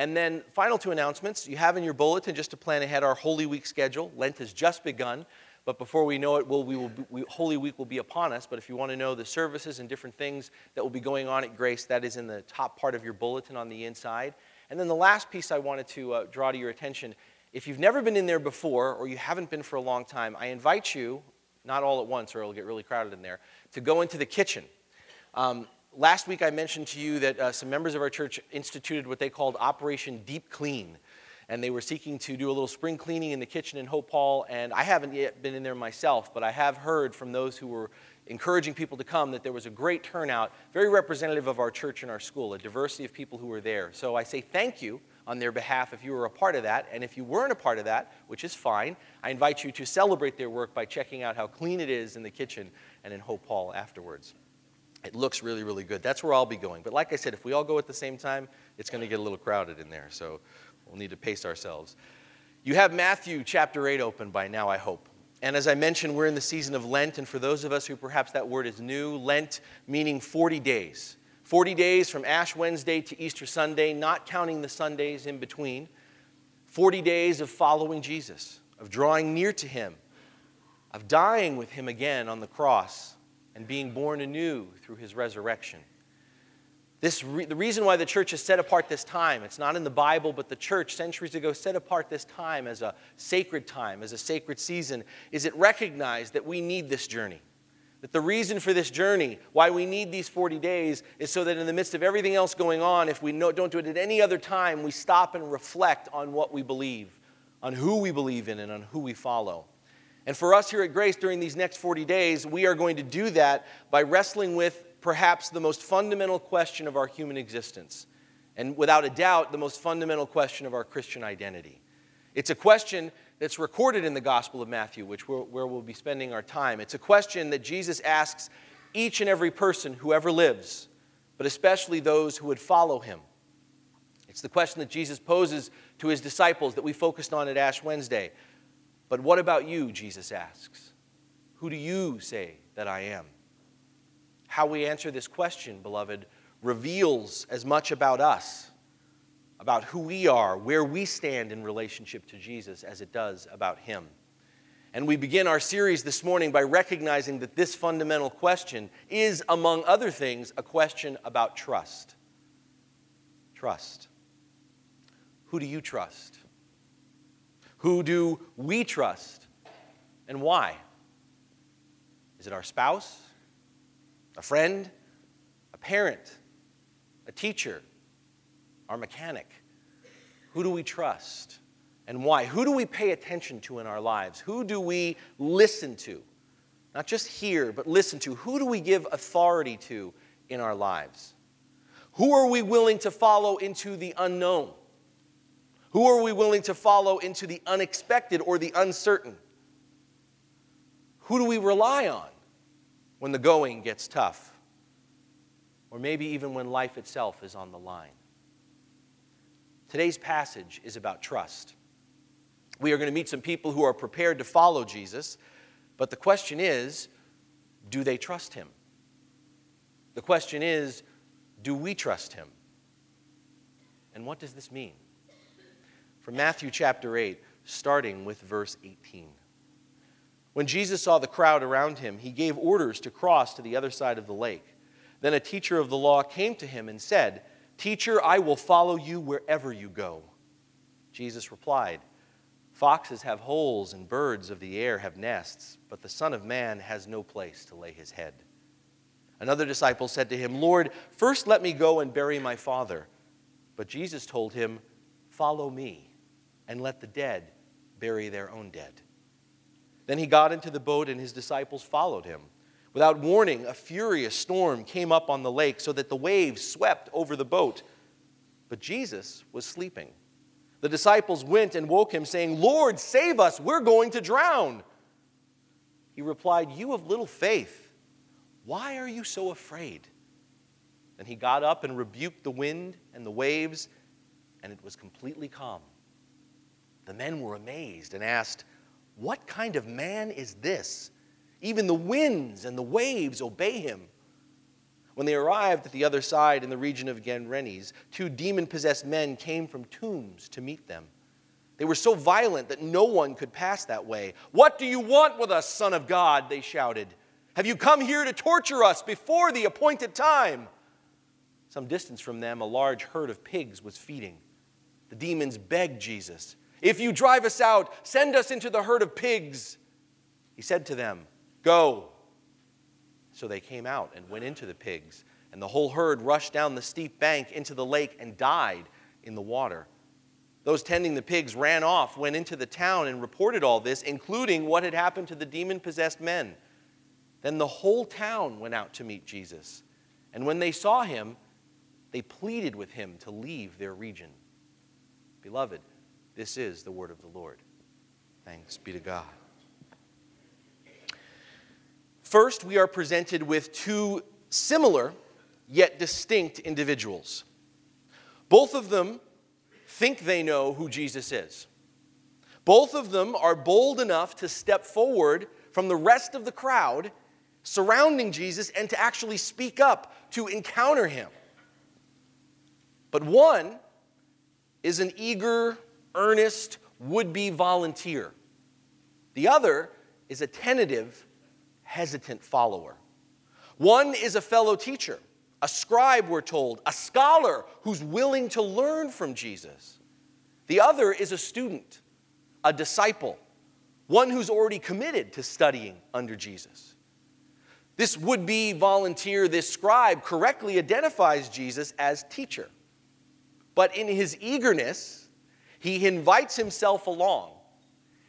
And then, final two announcements. You have in your bulletin just to plan ahead our Holy Week schedule. Lent has just begun, but before we know it, we'll, we will be, we, Holy Week will be upon us. But if you want to know the services and different things that will be going on at Grace, that is in the top part of your bulletin on the inside. And then the last piece I wanted to uh, draw to your attention if you've never been in there before or you haven't been for a long time, I invite you, not all at once or it'll get really crowded in there, to go into the kitchen. Um, last week I mentioned to you that uh, some members of our church instituted what they called Operation Deep Clean. And they were seeking to do a little spring cleaning in the kitchen in Hope Hall. And I haven't yet been in there myself, but I have heard from those who were encouraging people to come that there was a great turnout, very representative of our church and our school, a diversity of people who were there. So I say thank you on their behalf if you were a part of that. And if you weren't a part of that, which is fine, I invite you to celebrate their work by checking out how clean it is in the kitchen and in Hope Hall afterwards. It looks really, really good. That's where I'll be going. But like I said, if we all go at the same time, it's going to get a little crowded in there. So we'll need to pace ourselves. You have Matthew chapter 8 open by now, I hope. And as I mentioned, we're in the season of Lent. And for those of us who perhaps that word is new, Lent meaning 40 days. 40 days from Ash Wednesday to Easter Sunday, not counting the Sundays in between. 40 days of following Jesus, of drawing near to Him, of dying with Him again on the cross, and being born anew through His resurrection. This re- the reason why the church has set apart this time, it's not in the Bible, but the church centuries ago set apart this time as a sacred time, as a sacred season, is it recognized that we need this journey. That the reason for this journey, why we need these 40 days, is so that in the midst of everything else going on, if we don't do it at any other time, we stop and reflect on what we believe, on who we believe in, and on who we follow. And for us here at Grace during these next 40 days, we are going to do that by wrestling with perhaps the most fundamental question of our human existence. And without a doubt, the most fundamental question of our Christian identity. It's a question that's recorded in the Gospel of Matthew, which where we'll be spending our time. It's a question that Jesus asks each and every person who ever lives, but especially those who would follow him. It's the question that Jesus poses to his disciples that we focused on at Ash Wednesday. But what about you, Jesus asks? Who do you say that I am? How we answer this question, beloved, reveals as much about us about who we are, where we stand in relationship to Jesus, as it does about Him. And we begin our series this morning by recognizing that this fundamental question is, among other things, a question about trust. Trust. Who do you trust? Who do we trust? And why? Is it our spouse? A friend? A parent? A teacher? our mechanic? Who do we trust and why? Who do we pay attention to in our lives? Who do we listen to? Not just hear, but listen to. Who do we give authority to in our lives? Who are we willing to follow into the unknown? Who are we willing to follow into the unexpected or the uncertain? Who do we rely on when the going gets tough? Or maybe even when life itself is on the line? Today's passage is about trust. We are going to meet some people who are prepared to follow Jesus, but the question is do they trust him? The question is do we trust him? And what does this mean? From Matthew chapter 8, starting with verse 18. When Jesus saw the crowd around him, he gave orders to cross to the other side of the lake. Then a teacher of the law came to him and said, Teacher, I will follow you wherever you go. Jesus replied, Foxes have holes and birds of the air have nests, but the Son of Man has no place to lay his head. Another disciple said to him, Lord, first let me go and bury my father. But Jesus told him, Follow me, and let the dead bury their own dead. Then he got into the boat, and his disciples followed him. Without warning, a furious storm came up on the lake so that the waves swept over the boat. But Jesus was sleeping. The disciples went and woke him, saying, Lord, save us, we're going to drown. He replied, You have little faith. Why are you so afraid? Then he got up and rebuked the wind and the waves, and it was completely calm. The men were amazed and asked, What kind of man is this? Even the winds and the waves obey him. When they arrived at the other side in the region of Gadarenes, two demon possessed men came from tombs to meet them. They were so violent that no one could pass that way. What do you want with us, Son of God? They shouted. Have you come here to torture us before the appointed time? Some distance from them, a large herd of pigs was feeding. The demons begged Jesus, If you drive us out, send us into the herd of pigs. He said to them, Go. So they came out and went into the pigs, and the whole herd rushed down the steep bank into the lake and died in the water. Those tending the pigs ran off, went into the town, and reported all this, including what had happened to the demon possessed men. Then the whole town went out to meet Jesus. And when they saw him, they pleaded with him to leave their region. Beloved, this is the word of the Lord. Thanks be to God. First, we are presented with two similar yet distinct individuals. Both of them think they know who Jesus is. Both of them are bold enough to step forward from the rest of the crowd surrounding Jesus and to actually speak up to encounter him. But one is an eager, earnest, would be volunteer. The other is a tentative, hesitant follower. One is a fellow teacher, a scribe, we're told, a scholar who's willing to learn from Jesus. The other is a student, a disciple, one who's already committed to studying under Jesus. This would be volunteer, this scribe, correctly identifies Jesus as teacher. But in his eagerness, he invites himself along.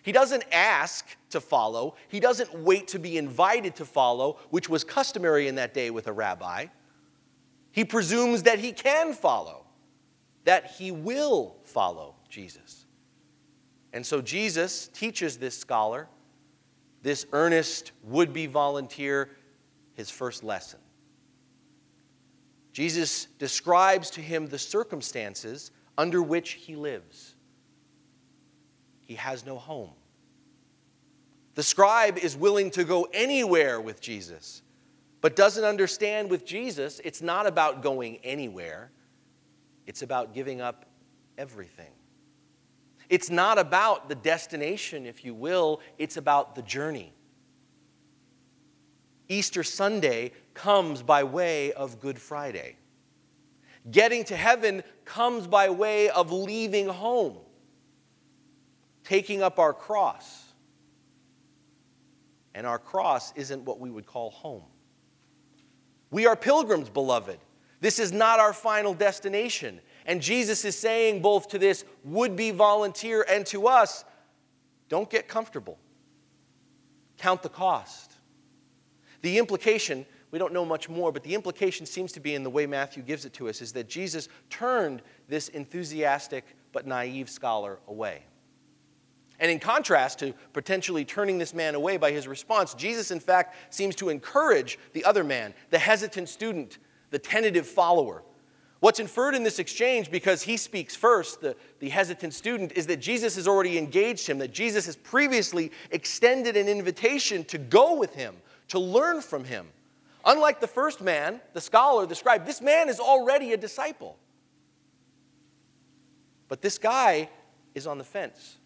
He doesn't ask to follow, he doesn't wait to be invited to follow, which was customary in that day with a rabbi. He presumes that he can follow, that he will follow Jesus. And so Jesus teaches this scholar, this earnest would be volunteer, his first lesson. Jesus describes to him the circumstances under which he lives. He has no home. The scribe is willing to go anywhere with Jesus, but doesn't understand with Jesus, it's not about going anywhere, it's about giving up everything. It's not about the destination, if you will, it's about the journey. Easter Sunday comes by way of Good Friday. Getting to heaven comes by way of leaving home, taking up our cross. And our cross isn't what we would call home. We are pilgrims, beloved. This is not our final destination. And Jesus is saying, both to this would be volunteer and to us, don't get comfortable. Count the cost. The implication we don't know much more, but the implication seems to be in the way Matthew gives it to us is that Jesus turned this enthusiastic but naive scholar away. And in contrast to potentially turning this man away by his response, Jesus, in fact, seems to encourage the other man, the hesitant student, the tentative follower. What's inferred in this exchange, because he speaks first, the, the hesitant student, is that Jesus has already engaged him, that Jesus has previously extended an invitation to go with him, to learn from him. Unlike the first man, the scholar, the scribe, this man is already a disciple. But this guy is on the fence.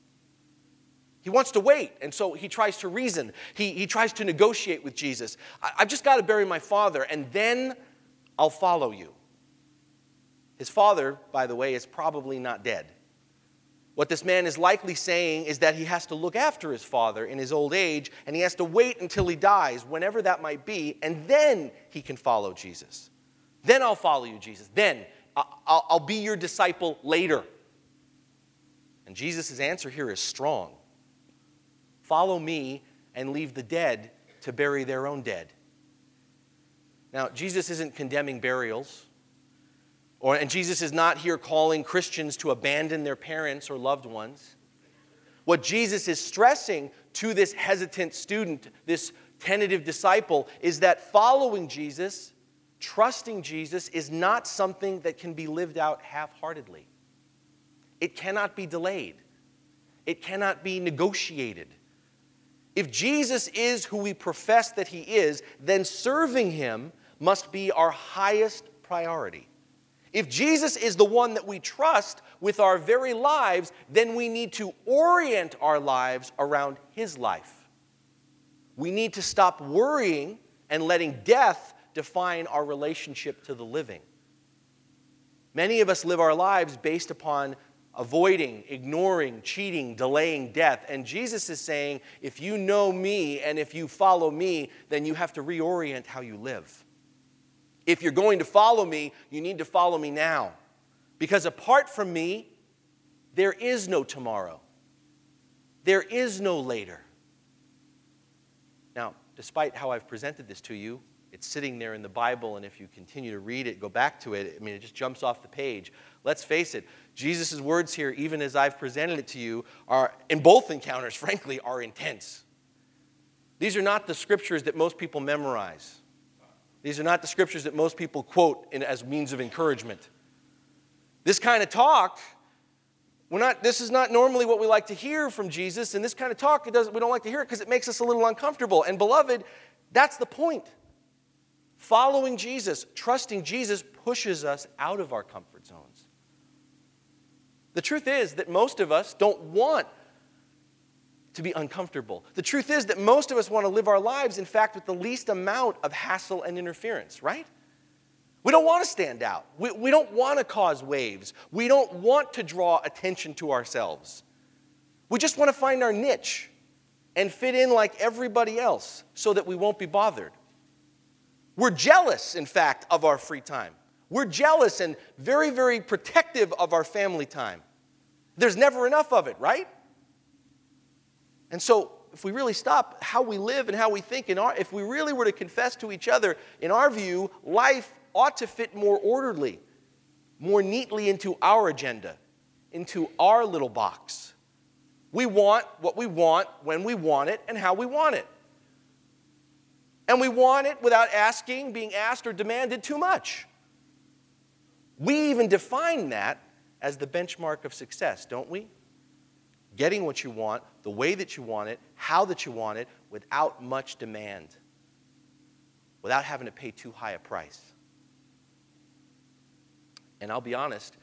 He wants to wait, and so he tries to reason. He, he tries to negotiate with Jesus. I, I've just got to bury my father, and then I'll follow you. His father, by the way, is probably not dead. What this man is likely saying is that he has to look after his father in his old age, and he has to wait until he dies, whenever that might be, and then he can follow Jesus. Then I'll follow you, Jesus. Then I'll, I'll be your disciple later. And Jesus' answer here is strong Follow me and leave the dead to bury their own dead. Now, Jesus isn't condemning burials. Or, and Jesus is not here calling Christians to abandon their parents or loved ones. What Jesus is stressing to this hesitant student, this tentative disciple, is that following Jesus, trusting Jesus, is not something that can be lived out half heartedly. It cannot be delayed, it cannot be negotiated. If Jesus is who we profess that he is, then serving him must be our highest priority. If Jesus is the one that we trust with our very lives, then we need to orient our lives around his life. We need to stop worrying and letting death define our relationship to the living. Many of us live our lives based upon avoiding, ignoring, cheating, delaying death. And Jesus is saying, if you know me and if you follow me, then you have to reorient how you live. If you're going to follow me, you need to follow me now. Because apart from me, there is no tomorrow. There is no later. Now, despite how I've presented this to you, it's sitting there in the Bible, and if you continue to read it, go back to it, I mean, it just jumps off the page. Let's face it, Jesus' words here, even as I've presented it to you, are, in both encounters, frankly, are intense. These are not the scriptures that most people memorize. These are not the scriptures that most people quote in, as means of encouragement. This kind of talk, we're not, this is not normally what we like to hear from Jesus, and this kind of talk, it doesn't, we don't like to hear it because it makes us a little uncomfortable. And beloved, that's the point. Following Jesus, trusting Jesus, pushes us out of our comfort zones. The truth is that most of us don't want to be uncomfortable. The truth is that most of us want to live our lives, in fact, with the least amount of hassle and interference, right? We don't want to stand out. We, we don't want to cause waves. We don't want to draw attention to ourselves. We just want to find our niche and fit in like everybody else so that we won't be bothered. We're jealous, in fact, of our free time. We're jealous and very, very protective of our family time. There's never enough of it, right? And so, if we really stop how we live and how we think, in our, if we really were to confess to each other, in our view, life ought to fit more orderly, more neatly into our agenda, into our little box. We want what we want when we want it and how we want it. And we want it without asking, being asked, or demanded too much. We even define that as the benchmark of success, don't we? getting what you want, the way that you want it, how that you want it, without much demand, without having to pay too high a price. And I'll be honest,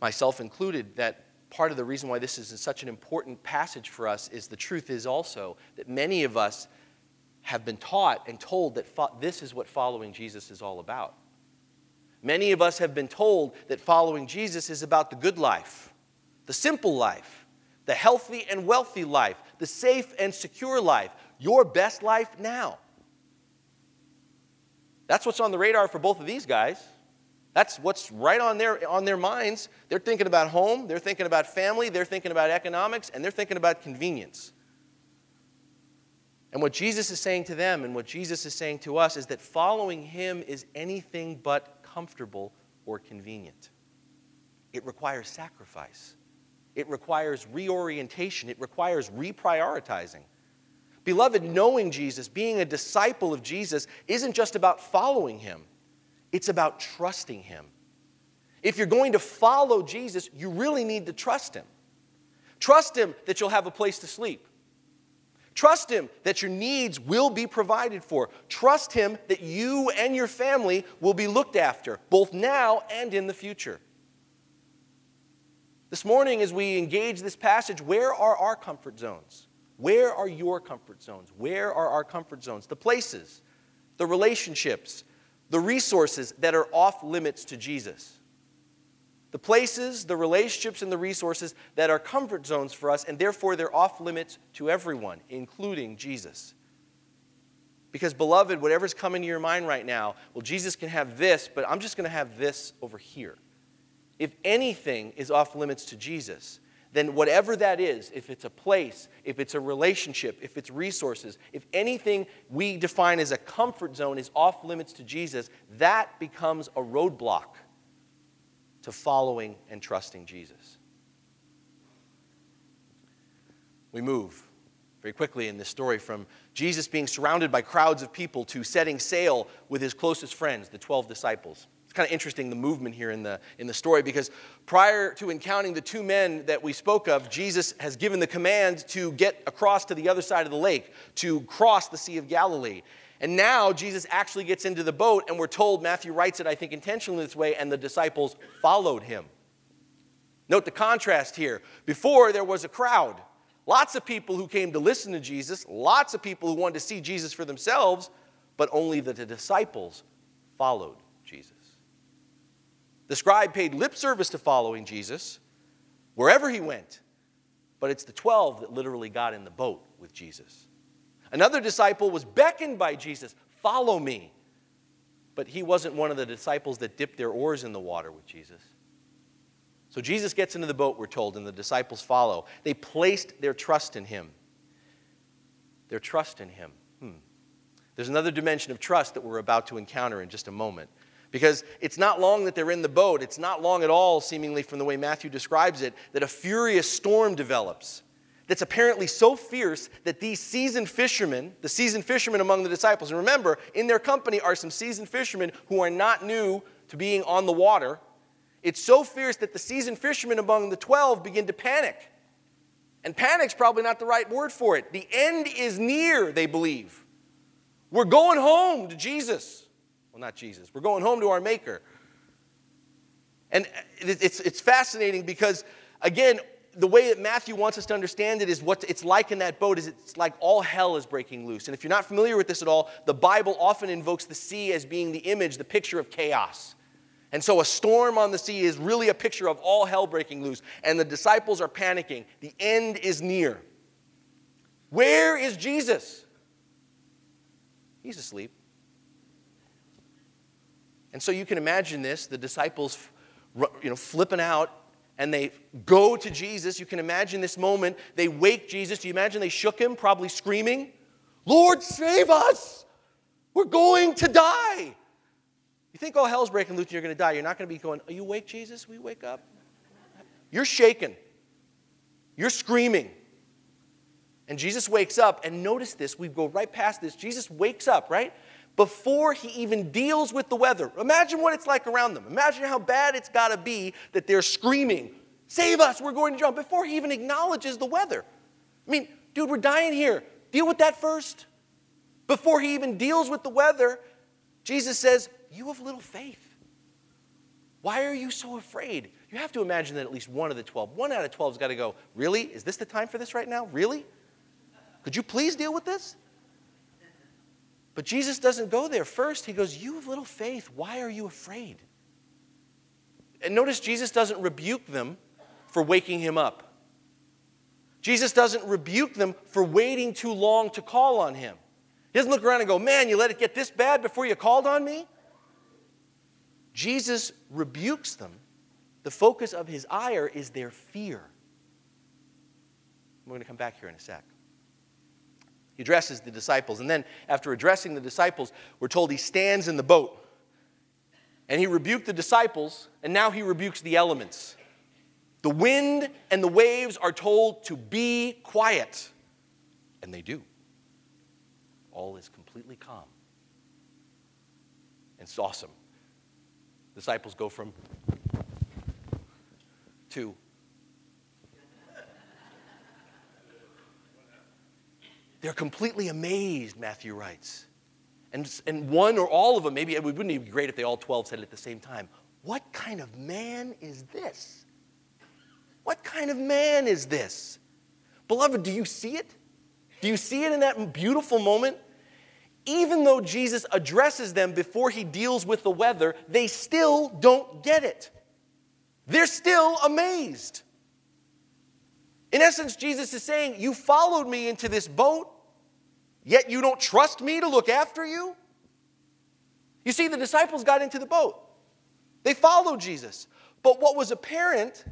myself included, that part of the reason why this is such an important passage for us is the truth is also that many of us have been taught and told that fo- this is what following Jesus is all about. Many of us have been told that following Jesus is about the good life, the simple life the healthy and wealthy life, the safe and secure life, your best life now. That's what's on the radar for both of these guys. That's what's right on their, on their minds. They're thinking about home, they're thinking about family, they're thinking about economics, and they're thinking about convenience. And what Jesus is saying to them and what Jesus is saying to us is that following him is anything but comfortable or convenient. It requires sacrifice. It requires reorientation, it requires reprioritizing. Beloved, knowing Jesus, being a disciple of Jesus, isn't just about following him, it's about trusting him. If you're going to follow Jesus, you really need to trust him. Trust him that you'll have a place to sleep. Trust him that your needs will be provided for. Trust him that you and your family will be looked after, both now and in the future. This morning, as we engage this passage, where are our comfort zones? Where are your comfort zones? Where are our comfort zones? The places, the relationships, the resources that are off limits to Jesus. The places, the relationships, and the resources that are comfort zones for us, and therefore they're off limits to everyone, including Jesus. Because, beloved, whatever's coming to your mind right now, well, Jesus can have this, but I'm just going to have this over here if anything is off limits to Jesus, then whatever that is, if it's a place, if it's a relationship, if it's resources, if anything we define as a comfort zone is off limits to Jesus, that becomes a roadblock to following and trusting Jesus. We move very quickly in this story from Jesus being surrounded by crowds of people to setting sail with his closest friends, the 12 disciples. It's kind of interesting the movement here in the, in the story because prior to encountering the two men that we spoke of, Jesus has given the command to get across to the other side of the lake, to cross the Sea of Galilee. And now Jesus actually gets into the boat, and we're told, Matthew writes it, I think, intentionally this way, and the disciples followed him. Note the contrast here. Before, there was a crowd. Lots of people who came to listen to Jesus, lots of people who wanted to see Jesus for themselves, but only the disciples followed Jesus. The scribe paid lip service to following Jesus wherever he went, but it's the 12 that literally got in the boat with Jesus. Another disciple was beckoned by Jesus, Follow me. But he wasn't one of the disciples that dipped their oars in the water with Jesus. So Jesus gets into the boat, we're told, and the disciples follow. They placed their trust in him. Their trust in him. Hmm. There's another dimension of trust that we're about to encounter in just a moment. Because it's not long that they're in the boat. It's not long at all, seemingly from the way Matthew describes it, that a furious storm develops that's apparently so fierce that these seasoned fishermen, the seasoned fishermen among the disciples, and remember, in their company are some seasoned fishermen who are not new to being on the water, it's so fierce that the seasoned fishermen among the 12 begin to panic. And panic's probably not the right word for it. The end is near, they believe. We're going home to Jesus. Well, not Jesus. We're going home to our Maker. And it's, it's fascinating because, again, the way that Matthew wants us to understand it is what it's like in that boat is it's like all hell is breaking loose. And if you're not familiar with this at all, the Bible often invokes the sea as being the image, the picture of chaos. And so a storm on the sea is really a picture of all hell breaking loose. And the disciples are panicking. The end is near. Where is Jesus? He's asleep. And so you can imagine this the disciples you know, flipping out and they go to Jesus. You can imagine this moment. They wake Jesus. Do you imagine they shook him, probably screaming, Lord, save us! We're going to die. You think all hell's breaking loose and you're going to die. You're not going to be going, Are you awake, Jesus? We wake up? You're shaken. You're screaming. And Jesus wakes up, and notice this, we go right past this. Jesus wakes up, right? Before he even deals with the weather. Imagine what it's like around them. Imagine how bad it's got to be that they're screaming, Save us, we're going to jump, before he even acknowledges the weather. I mean, dude, we're dying here. Deal with that first. Before he even deals with the weather, Jesus says, you have little faith. Why are you so afraid? You have to imagine that at least one of the 12, one out of 12 has got to go, Really? Is this the time for this right now? Really? Could you please deal with this? But Jesus doesn't go there. First, he goes, You have little faith. Why are you afraid? And notice Jesus doesn't rebuke them for waking him up. Jesus doesn't rebuke them for waiting too long to call on him. He doesn't look around and go, Man, you let it get this bad before you called on me? Jesus rebukes them. The focus of his ire is their fear. We're going to come back here in a sec. He addresses the disciples, and then after addressing the disciples, we're told he stands in the boat. And he rebuked the disciples, and now he rebukes the elements. The wind and the waves are told to be quiet, and they do. All is completely calm. And it's awesome. Disciples go from to They're completely amazed, Matthew writes. And, and one or all of them, maybe it wouldn't be great if they all 12 said it at the same time. What kind of man is this? What kind of man is this? Beloved, do you see it? Do you see it in that beautiful moment? even though Jesus addresses them before he deals with the weather, they still don't get it. They're still amazed. In essence, Jesus is saying, You followed me into this boat, yet you don't trust me to look after you? You see, the disciples got into the boat, they followed Jesus. But what was apparent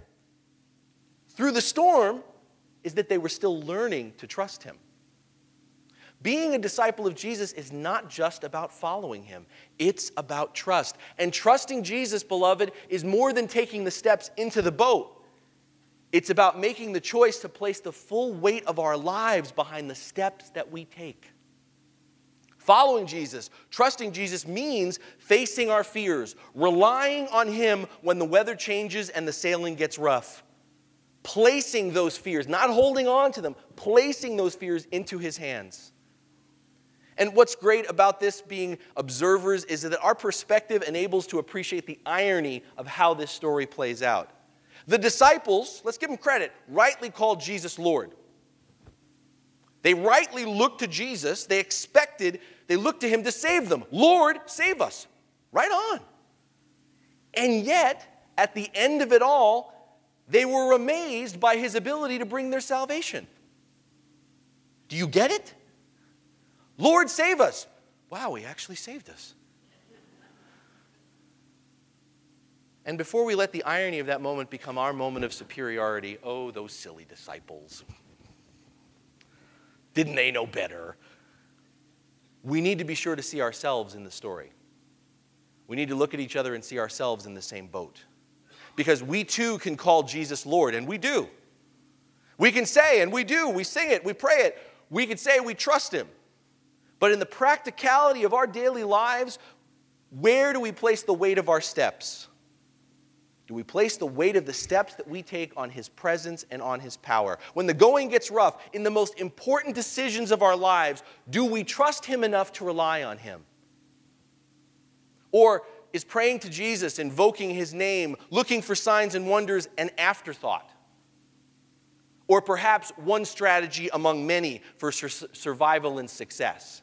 through the storm is that they were still learning to trust him. Being a disciple of Jesus is not just about following him, it's about trust. And trusting Jesus, beloved, is more than taking the steps into the boat. It's about making the choice to place the full weight of our lives behind the steps that we take. Following Jesus, trusting Jesus means facing our fears, relying on Him when the weather changes and the sailing gets rough. Placing those fears, not holding on to them, placing those fears into His hands. And what's great about this being observers is that our perspective enables to appreciate the irony of how this story plays out. The disciples, let's give them credit, rightly called Jesus Lord. They rightly looked to Jesus. They expected, they looked to him to save them. Lord, save us. Right on. And yet, at the end of it all, they were amazed by his ability to bring their salvation. Do you get it? Lord, save us. Wow, he actually saved us. And before we let the irony of that moment become our moment of superiority, oh, those silly disciples. Didn't they know better? We need to be sure to see ourselves in the story. We need to look at each other and see ourselves in the same boat. Because we too can call Jesus Lord, and we do. We can say, and we do, we sing it, we pray it. We can say we trust Him. But in the practicality of our daily lives, where do we place the weight of our steps? Do we place the weight of the steps that we take on His presence and on His power? When the going gets rough, in the most important decisions of our lives, do we trust Him enough to rely on Him? Or is praying to Jesus, invoking His name, looking for signs and wonders an afterthought? Or perhaps one strategy among many for sur- survival and success?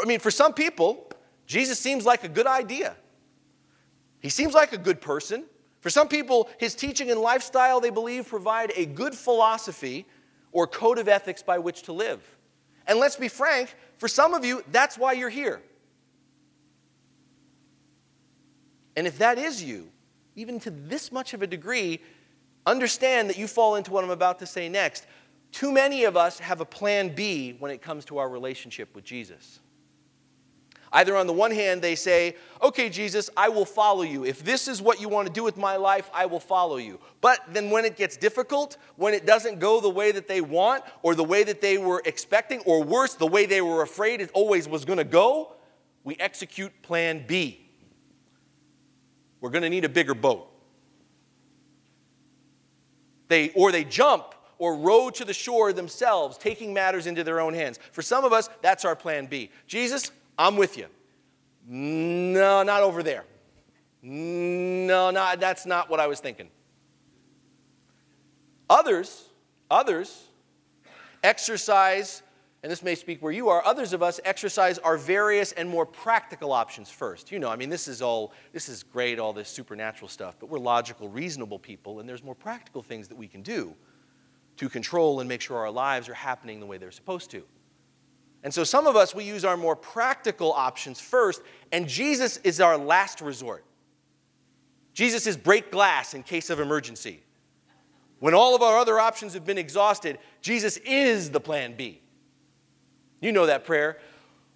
I mean, for some people, Jesus seems like a good idea. He seems like a good person. For some people, his teaching and lifestyle, they believe, provide a good philosophy or code of ethics by which to live. And let's be frank, for some of you, that's why you're here. And if that is you, even to this much of a degree, understand that you fall into what I'm about to say next. Too many of us have a plan B when it comes to our relationship with Jesus. Either on the one hand, they say, Okay, Jesus, I will follow you. If this is what you want to do with my life, I will follow you. But then when it gets difficult, when it doesn't go the way that they want, or the way that they were expecting, or worse, the way they were afraid it always was going to go, we execute plan B. We're going to need a bigger boat. They, or they jump or row to the shore themselves, taking matters into their own hands. For some of us, that's our plan B. Jesus, I'm with you. No, not over there. No, not, that's not what I was thinking. Others, others exercise, and this may speak where you are, others of us exercise our various and more practical options first. You know, I mean, this is all, this is great, all this supernatural stuff, but we're logical, reasonable people, and there's more practical things that we can do to control and make sure our lives are happening the way they're supposed to. And so some of us, we use our more practical options first, and Jesus is our last resort. Jesus is break glass in case of emergency. When all of our other options have been exhausted, Jesus is the plan B. You know that prayer.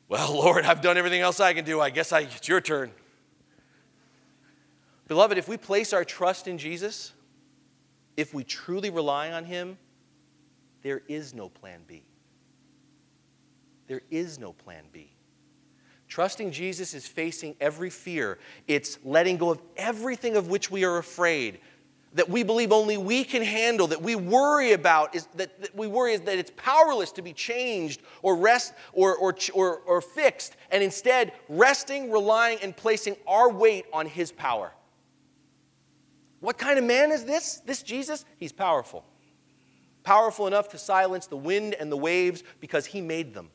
Well, Lord, I've done everything else I can do. I guess I, it's your turn. Beloved, if we place our trust in Jesus, if we truly rely on Him, there is no plan B. There is no plan B. Trusting Jesus is facing every fear. It's letting go of everything of which we are afraid, that we believe only we can handle, that we worry about, is that, that we worry is that it's powerless to be changed or rest or, or, or, or fixed, and instead resting, relying, and placing our weight on his power. What kind of man is this? This Jesus? He's powerful. Powerful enough to silence the wind and the waves because he made them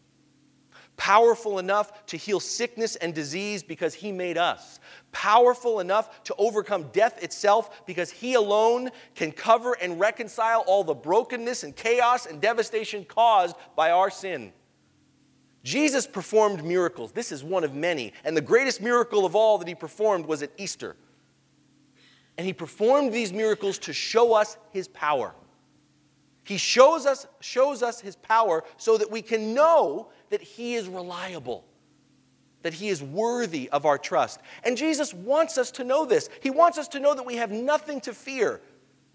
powerful enough to heal sickness and disease because He made us, powerful enough to overcome death itself because He alone can cover and reconcile all the brokenness and chaos and devastation caused by our sin. Jesus performed miracles. This is one of many. And the greatest miracle of all that He performed was at Easter. And He performed these miracles to show us His power. He shows us, shows us his power so that we can know that he is reliable, that he is worthy of our trust. And Jesus wants us to know this. He wants us to know that we have nothing to fear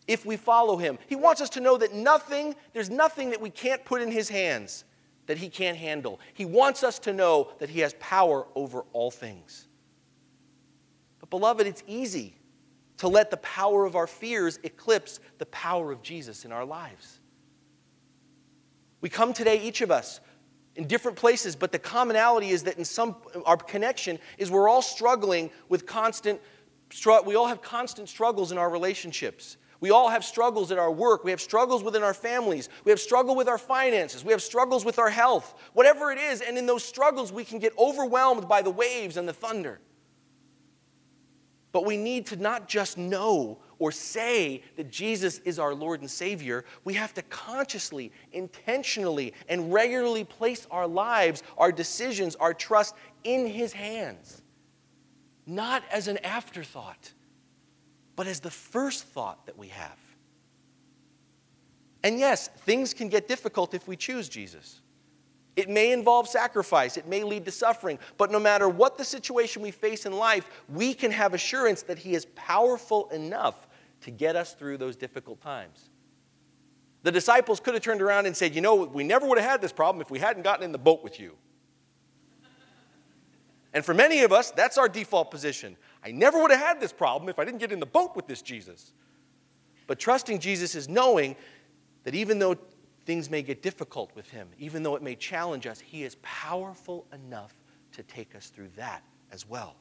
if we follow him. He wants us to know that nothing, there's nothing that we can't put in his hands that he can't handle. He wants us to know that he has power over all things. But, beloved, it's easy to let the power of our fears eclipse the power of Jesus in our lives. We come today, each of us, in different places, but the commonality is that in some, our connection is we're all struggling with constant, we all have constant struggles in our relationships. We all have struggles at our work. We have struggles within our families. We have struggle with our finances. We have struggles with our health. Whatever it is, and in those struggles, we can get overwhelmed by the waves and the thunder. But we need to not just know or say that Jesus is our Lord and Savior. We have to consciously, intentionally, and regularly place our lives, our decisions, our trust in His hands. Not as an afterthought but as the first thought that we have. And yes, things can get difficult if we choose Jesus. It may involve sacrifice, it may lead to suffering, but no matter what the situation we face in life, we can have assurance that He is powerful enough to get us through those difficult times. The disciples could have turned around and said, You know, we never would have had this problem if we hadn't gotten in the boat with you. And for many of us, that's our default position. I never would have had this problem if I didn't get in the boat with this Jesus. But trusting Jesus is knowing that even though things may get difficult with him, even though it may challenge us, he is powerful enough to take us through that as well.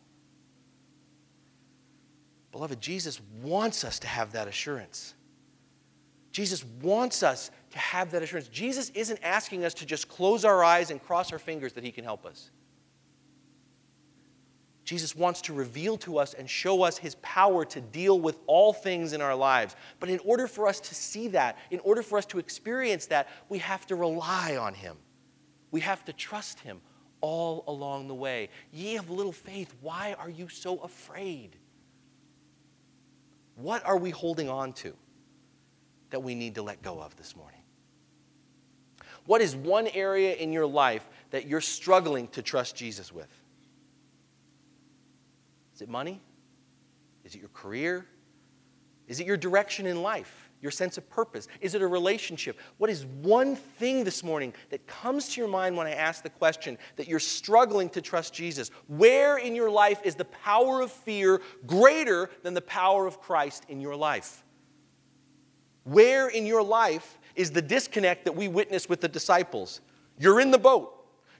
Beloved, Jesus wants us to have that assurance. Jesus wants us to have that assurance. Jesus isn't asking us to just close our eyes and cross our fingers that he can help us. Jesus wants to reveal to us and show us his power to deal with all things in our lives. But in order for us to see that, in order for us to experience that, we have to rely on him. We have to trust him all along the way. Ye of little faith, why are you so afraid? What are we holding on to that we need to let go of this morning? What is one area in your life that you're struggling to trust Jesus with? Is it money? Is it your career? Is it your direction in life? Your sense of purpose? Is it a relationship? What is one thing this morning that comes to your mind when I ask the question that you're struggling to trust Jesus? Where in your life is the power of fear greater than the power of Christ in your life? Where in your life is the disconnect that we witness with the disciples? You're in the boat.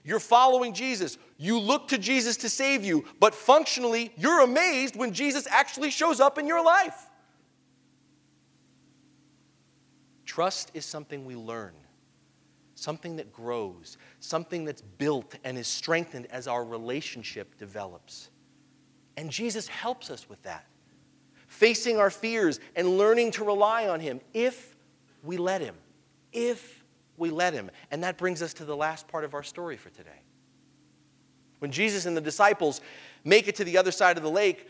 You're following Jesus. You look to Jesus to save you, but functionally, you're amazed when Jesus actually shows up in your life. Trust is something we learn, something that grows, something that's built and is strengthened as our relationship develops. And Jesus helps us with that, facing our fears and learning to rely on Him if we let Him. If we let him. And that brings us to the last part of our story for today. When Jesus and the disciples make it to the other side of the lake,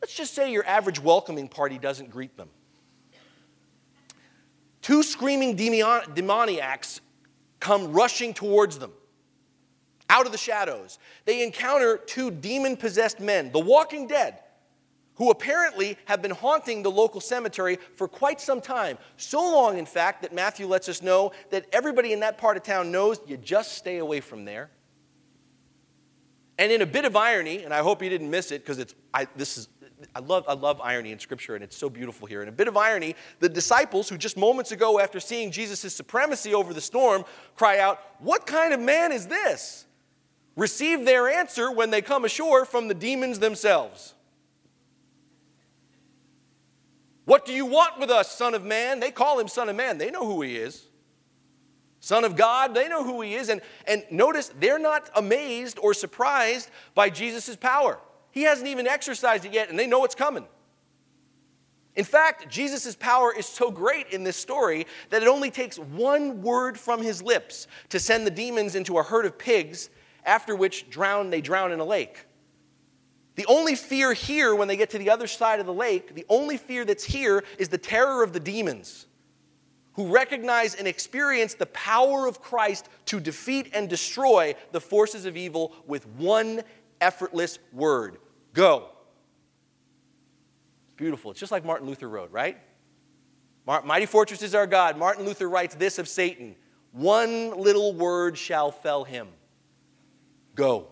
let's just say your average welcoming party doesn't greet them. Two screaming demoniacs come rushing towards them out of the shadows. They encounter two demon possessed men, the walking dead, who apparently have been haunting the local cemetery for quite some time. So long, in fact, that Matthew lets us know that everybody in that part of town knows you just stay away from there. And in a bit of irony, and I hope you didn't miss it because it's this is I love, I love irony in Scripture, and it's so beautiful here. In a bit of irony, the disciples, who just moments ago, after seeing Jesus' supremacy over the storm, cry out, What kind of man is this? Receive their answer when they come ashore from the demons themselves. What do you want with us, Son of Man? They call him Son of Man. They know who he is. Son of God, they know who he is. And, and notice, they're not amazed or surprised by Jesus' power. He hasn't even exercised it yet, and they know it's coming. In fact, Jesus' power is so great in this story that it only takes one word from his lips to send the demons into a herd of pigs, after which drown, they drown in a lake. The only fear here, when they get to the other side of the lake, the only fear that's here is the terror of the demons who recognize and experience the power of Christ to defeat and destroy the forces of evil with one effortless word go. It's beautiful. It's just like Martin Luther wrote, right? Mighty fortress is our God. Martin Luther writes this of Satan one little word shall fell him go.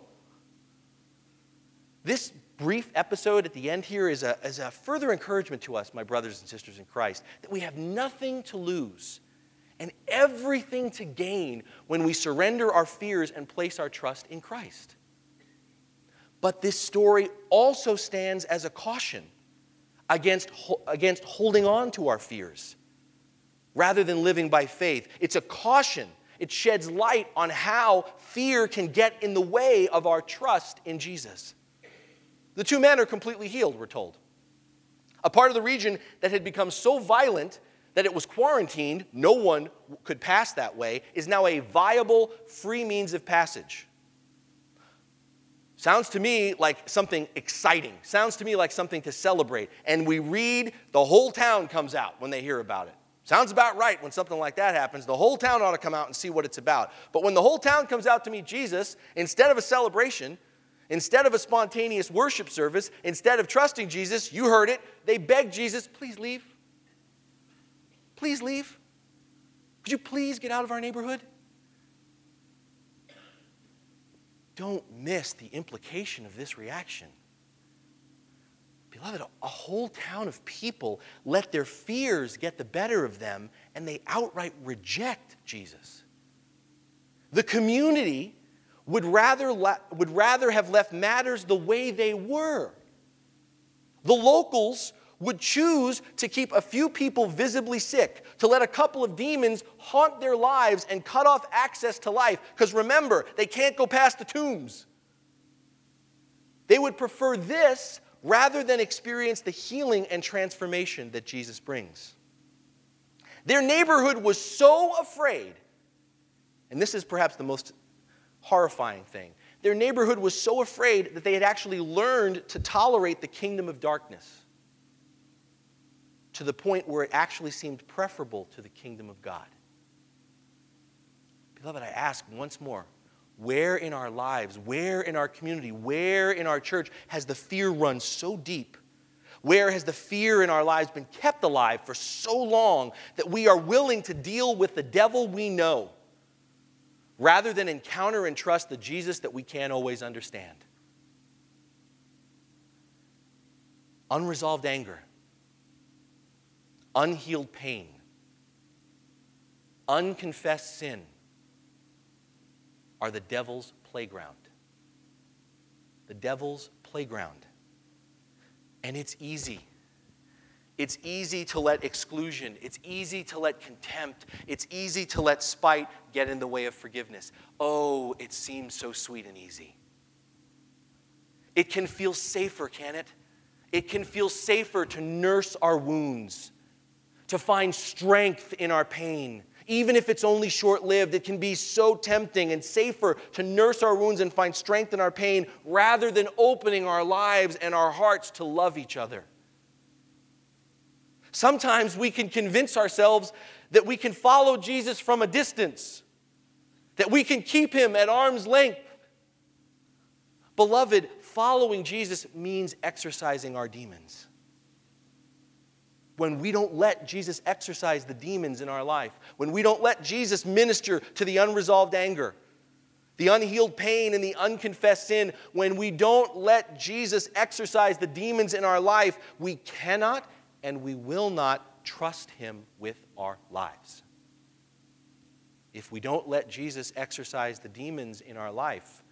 This brief episode at the end here is a, is a further encouragement to us, my brothers and sisters in Christ, that we have nothing to lose and everything to gain when we surrender our fears and place our trust in Christ. But this story also stands as a caution against, against holding on to our fears rather than living by faith. It's a caution. It sheds light on how fear can get in the way of our trust in Jesus. The two men are completely healed, we're told. A part of the region that had become so violent that it was quarantined, no one could pass that way, is now a viable, free means of passage. Sounds to me like something exciting. Sounds to me like something to celebrate. And we read, the whole town comes out when they hear about it. Sounds about right when something like that happens. The whole town ought to come out and see what it's about. But when the whole town comes out to meet Jesus, instead of a celebration, instead of a spontaneous worship service, instead of trusting Jesus, you heard it, they beg Jesus, please leave. Please leave. Could you please get out of our neighborhood? Don't miss the implication of this reaction. Beloved, a whole town of people let their fears get the better of them and they outright reject Jesus. The community would rather, would rather have left matters the way they were. The locals would choose to keep a few people visibly sick, to let a couple of demons haunt their lives and cut off access to life. Because remember, they can't go past the tombs. They would prefer this rather than experience the healing and transformation that Jesus brings. Their neighborhood was so afraid, and this is perhaps the most horrifying thing. Their neighborhood was so afraid that they had actually learned to tolerate the kingdom of darkness to the point where it actually seemed preferable to the kingdom of God. Beloved, I ask once more where in our lives, where in our community, where in our church has the fear run so deep? Where has the fear in our lives been kept alive for so long that we are willing to deal with the devil we know rather than encounter and trust the Jesus that we can't always understand? Unresolved anger unhealed pain, unconfessed sin are the devil's playground. The devil's playground. And it's easy. It's easy to let exclusion, it's easy to let contempt, it's easy to let spite get in the way of forgiveness. Oh, it seems so sweet and easy. It can feel safer, can it? It can feel safer to nurse our wounds to find strength in our pain. Even if it's only short lived, it can be so tempting and safer to nurse our wounds and find strength in our pain rather than opening our lives and our hearts to love each other. Sometimes we can convince ourselves that we can follow Jesus from a distance, that we can keep him at arm's length. Beloved, following Jesus means exercising our demons when we don't let Jesus exorcise the demons in our life, when we don't let Jesus minister to the unresolved anger, the unhealed pain, and the unconfessed sin, when we don't let Jesus exorcise the demons in our life, we cannot and we will not trust Him with our lives. If we don't let Jesus exorcise the demons in our life,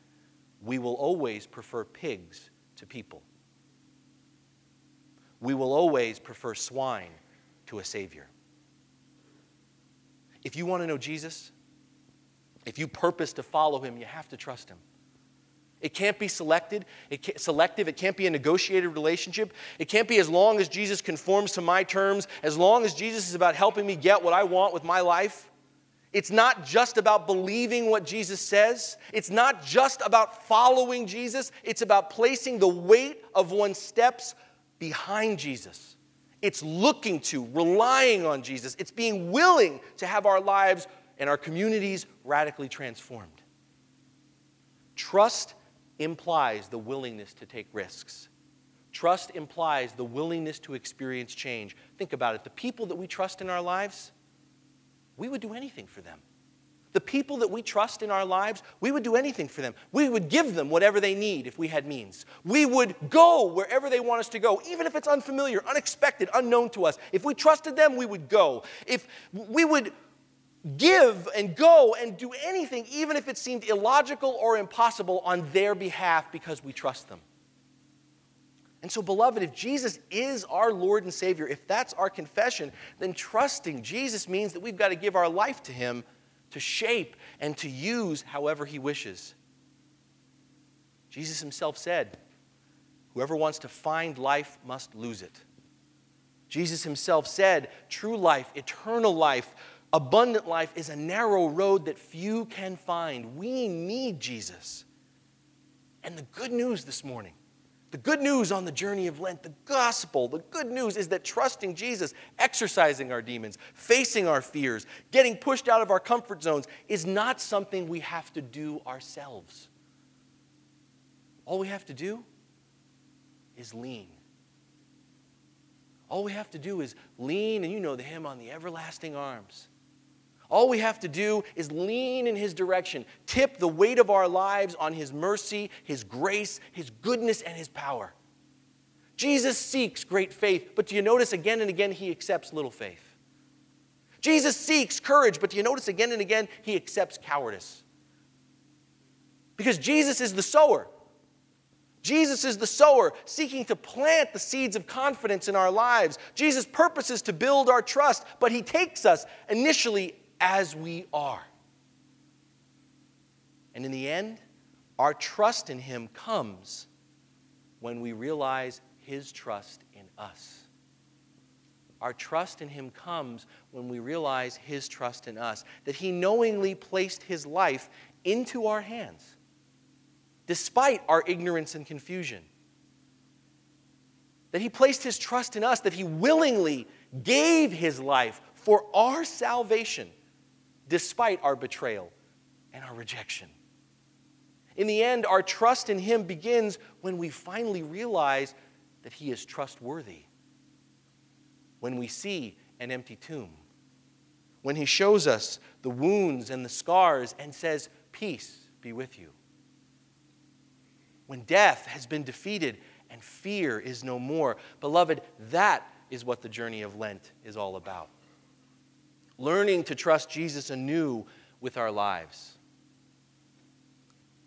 we will always prefer pigs to people we will always prefer swine to a Savior. If you want to know Jesus, if you purpose to follow him, you have to trust him. It can't be selected, it can't, selective. It can't be a negotiated relationship. It can't be as long as Jesus conforms to my terms, as long as Jesus is about helping me get what I want with my life. It's not just about believing what Jesus says. It's not just about following Jesus. It's about placing the weight of one's steps behind Jesus. It's looking to, relying on Jesus. It's being willing to have our lives and our communities radically transformed. Trust implies the willingness to take risks. Trust implies the willingness to experience change. Think about it. The people that we trust in our lives, we would do anything for them. The people that we trust in our lives, we would do anything for them. We would give them whatever they need if we had means. We would go wherever they want us to go, even if it's unfamiliar, unexpected, unknown to us. If we trusted them, we would go. If we would give and go and do anything, even if it seemed illogical or impossible, on their behalf because we trust them. And so, beloved, if Jesus is our Lord and Savior, if that's our confession, then trusting Jesus means that we've got to give our life to Him to shape and to use however He wishes. Jesus Himself said, Whoever wants to find life must lose it. Jesus Himself said, True life, eternal life, abundant life is a narrow road that few can find. We need Jesus. And the good news this morning the good news on the journey of Lent, the gospel, the good news is that trusting Jesus, exercising our demons, facing our fears, getting pushed out of our comfort zones is not something we have to do ourselves. All we have to do is lean. All we have to do is lean, and you know the hymn on the everlasting arms. All we have to do is lean in His direction, tip the weight of our lives on His mercy, His grace, His goodness, and His power. Jesus seeks great faith, but do you notice again and again He accepts little faith? Jesus seeks courage, but do you notice again and again He accepts cowardice? Because Jesus is the sower. Jesus is the sower, seeking to plant the seeds of confidence in our lives. Jesus' purposes to build our trust, but He takes us initially as we are. And in the end, our trust in Him comes when we realize His trust in us. Our trust in Him comes when we realize His trust in us, that He knowingly placed His life into our hands, despite our ignorance and confusion. That He placed His trust in us, that He willingly gave His life for our salvation despite our betrayal and our rejection. In the end, our trust in Him begins when we finally realize that He is trustworthy. When we see an empty tomb. When He shows us the wounds and the scars and says, Peace be with you. When death has been defeated and fear is no more. Beloved, that is what the journey of Lent is all about learning to trust Jesus anew with our lives.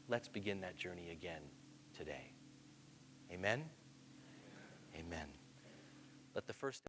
Let's begin that journey again today. Amen? Amen. Let the first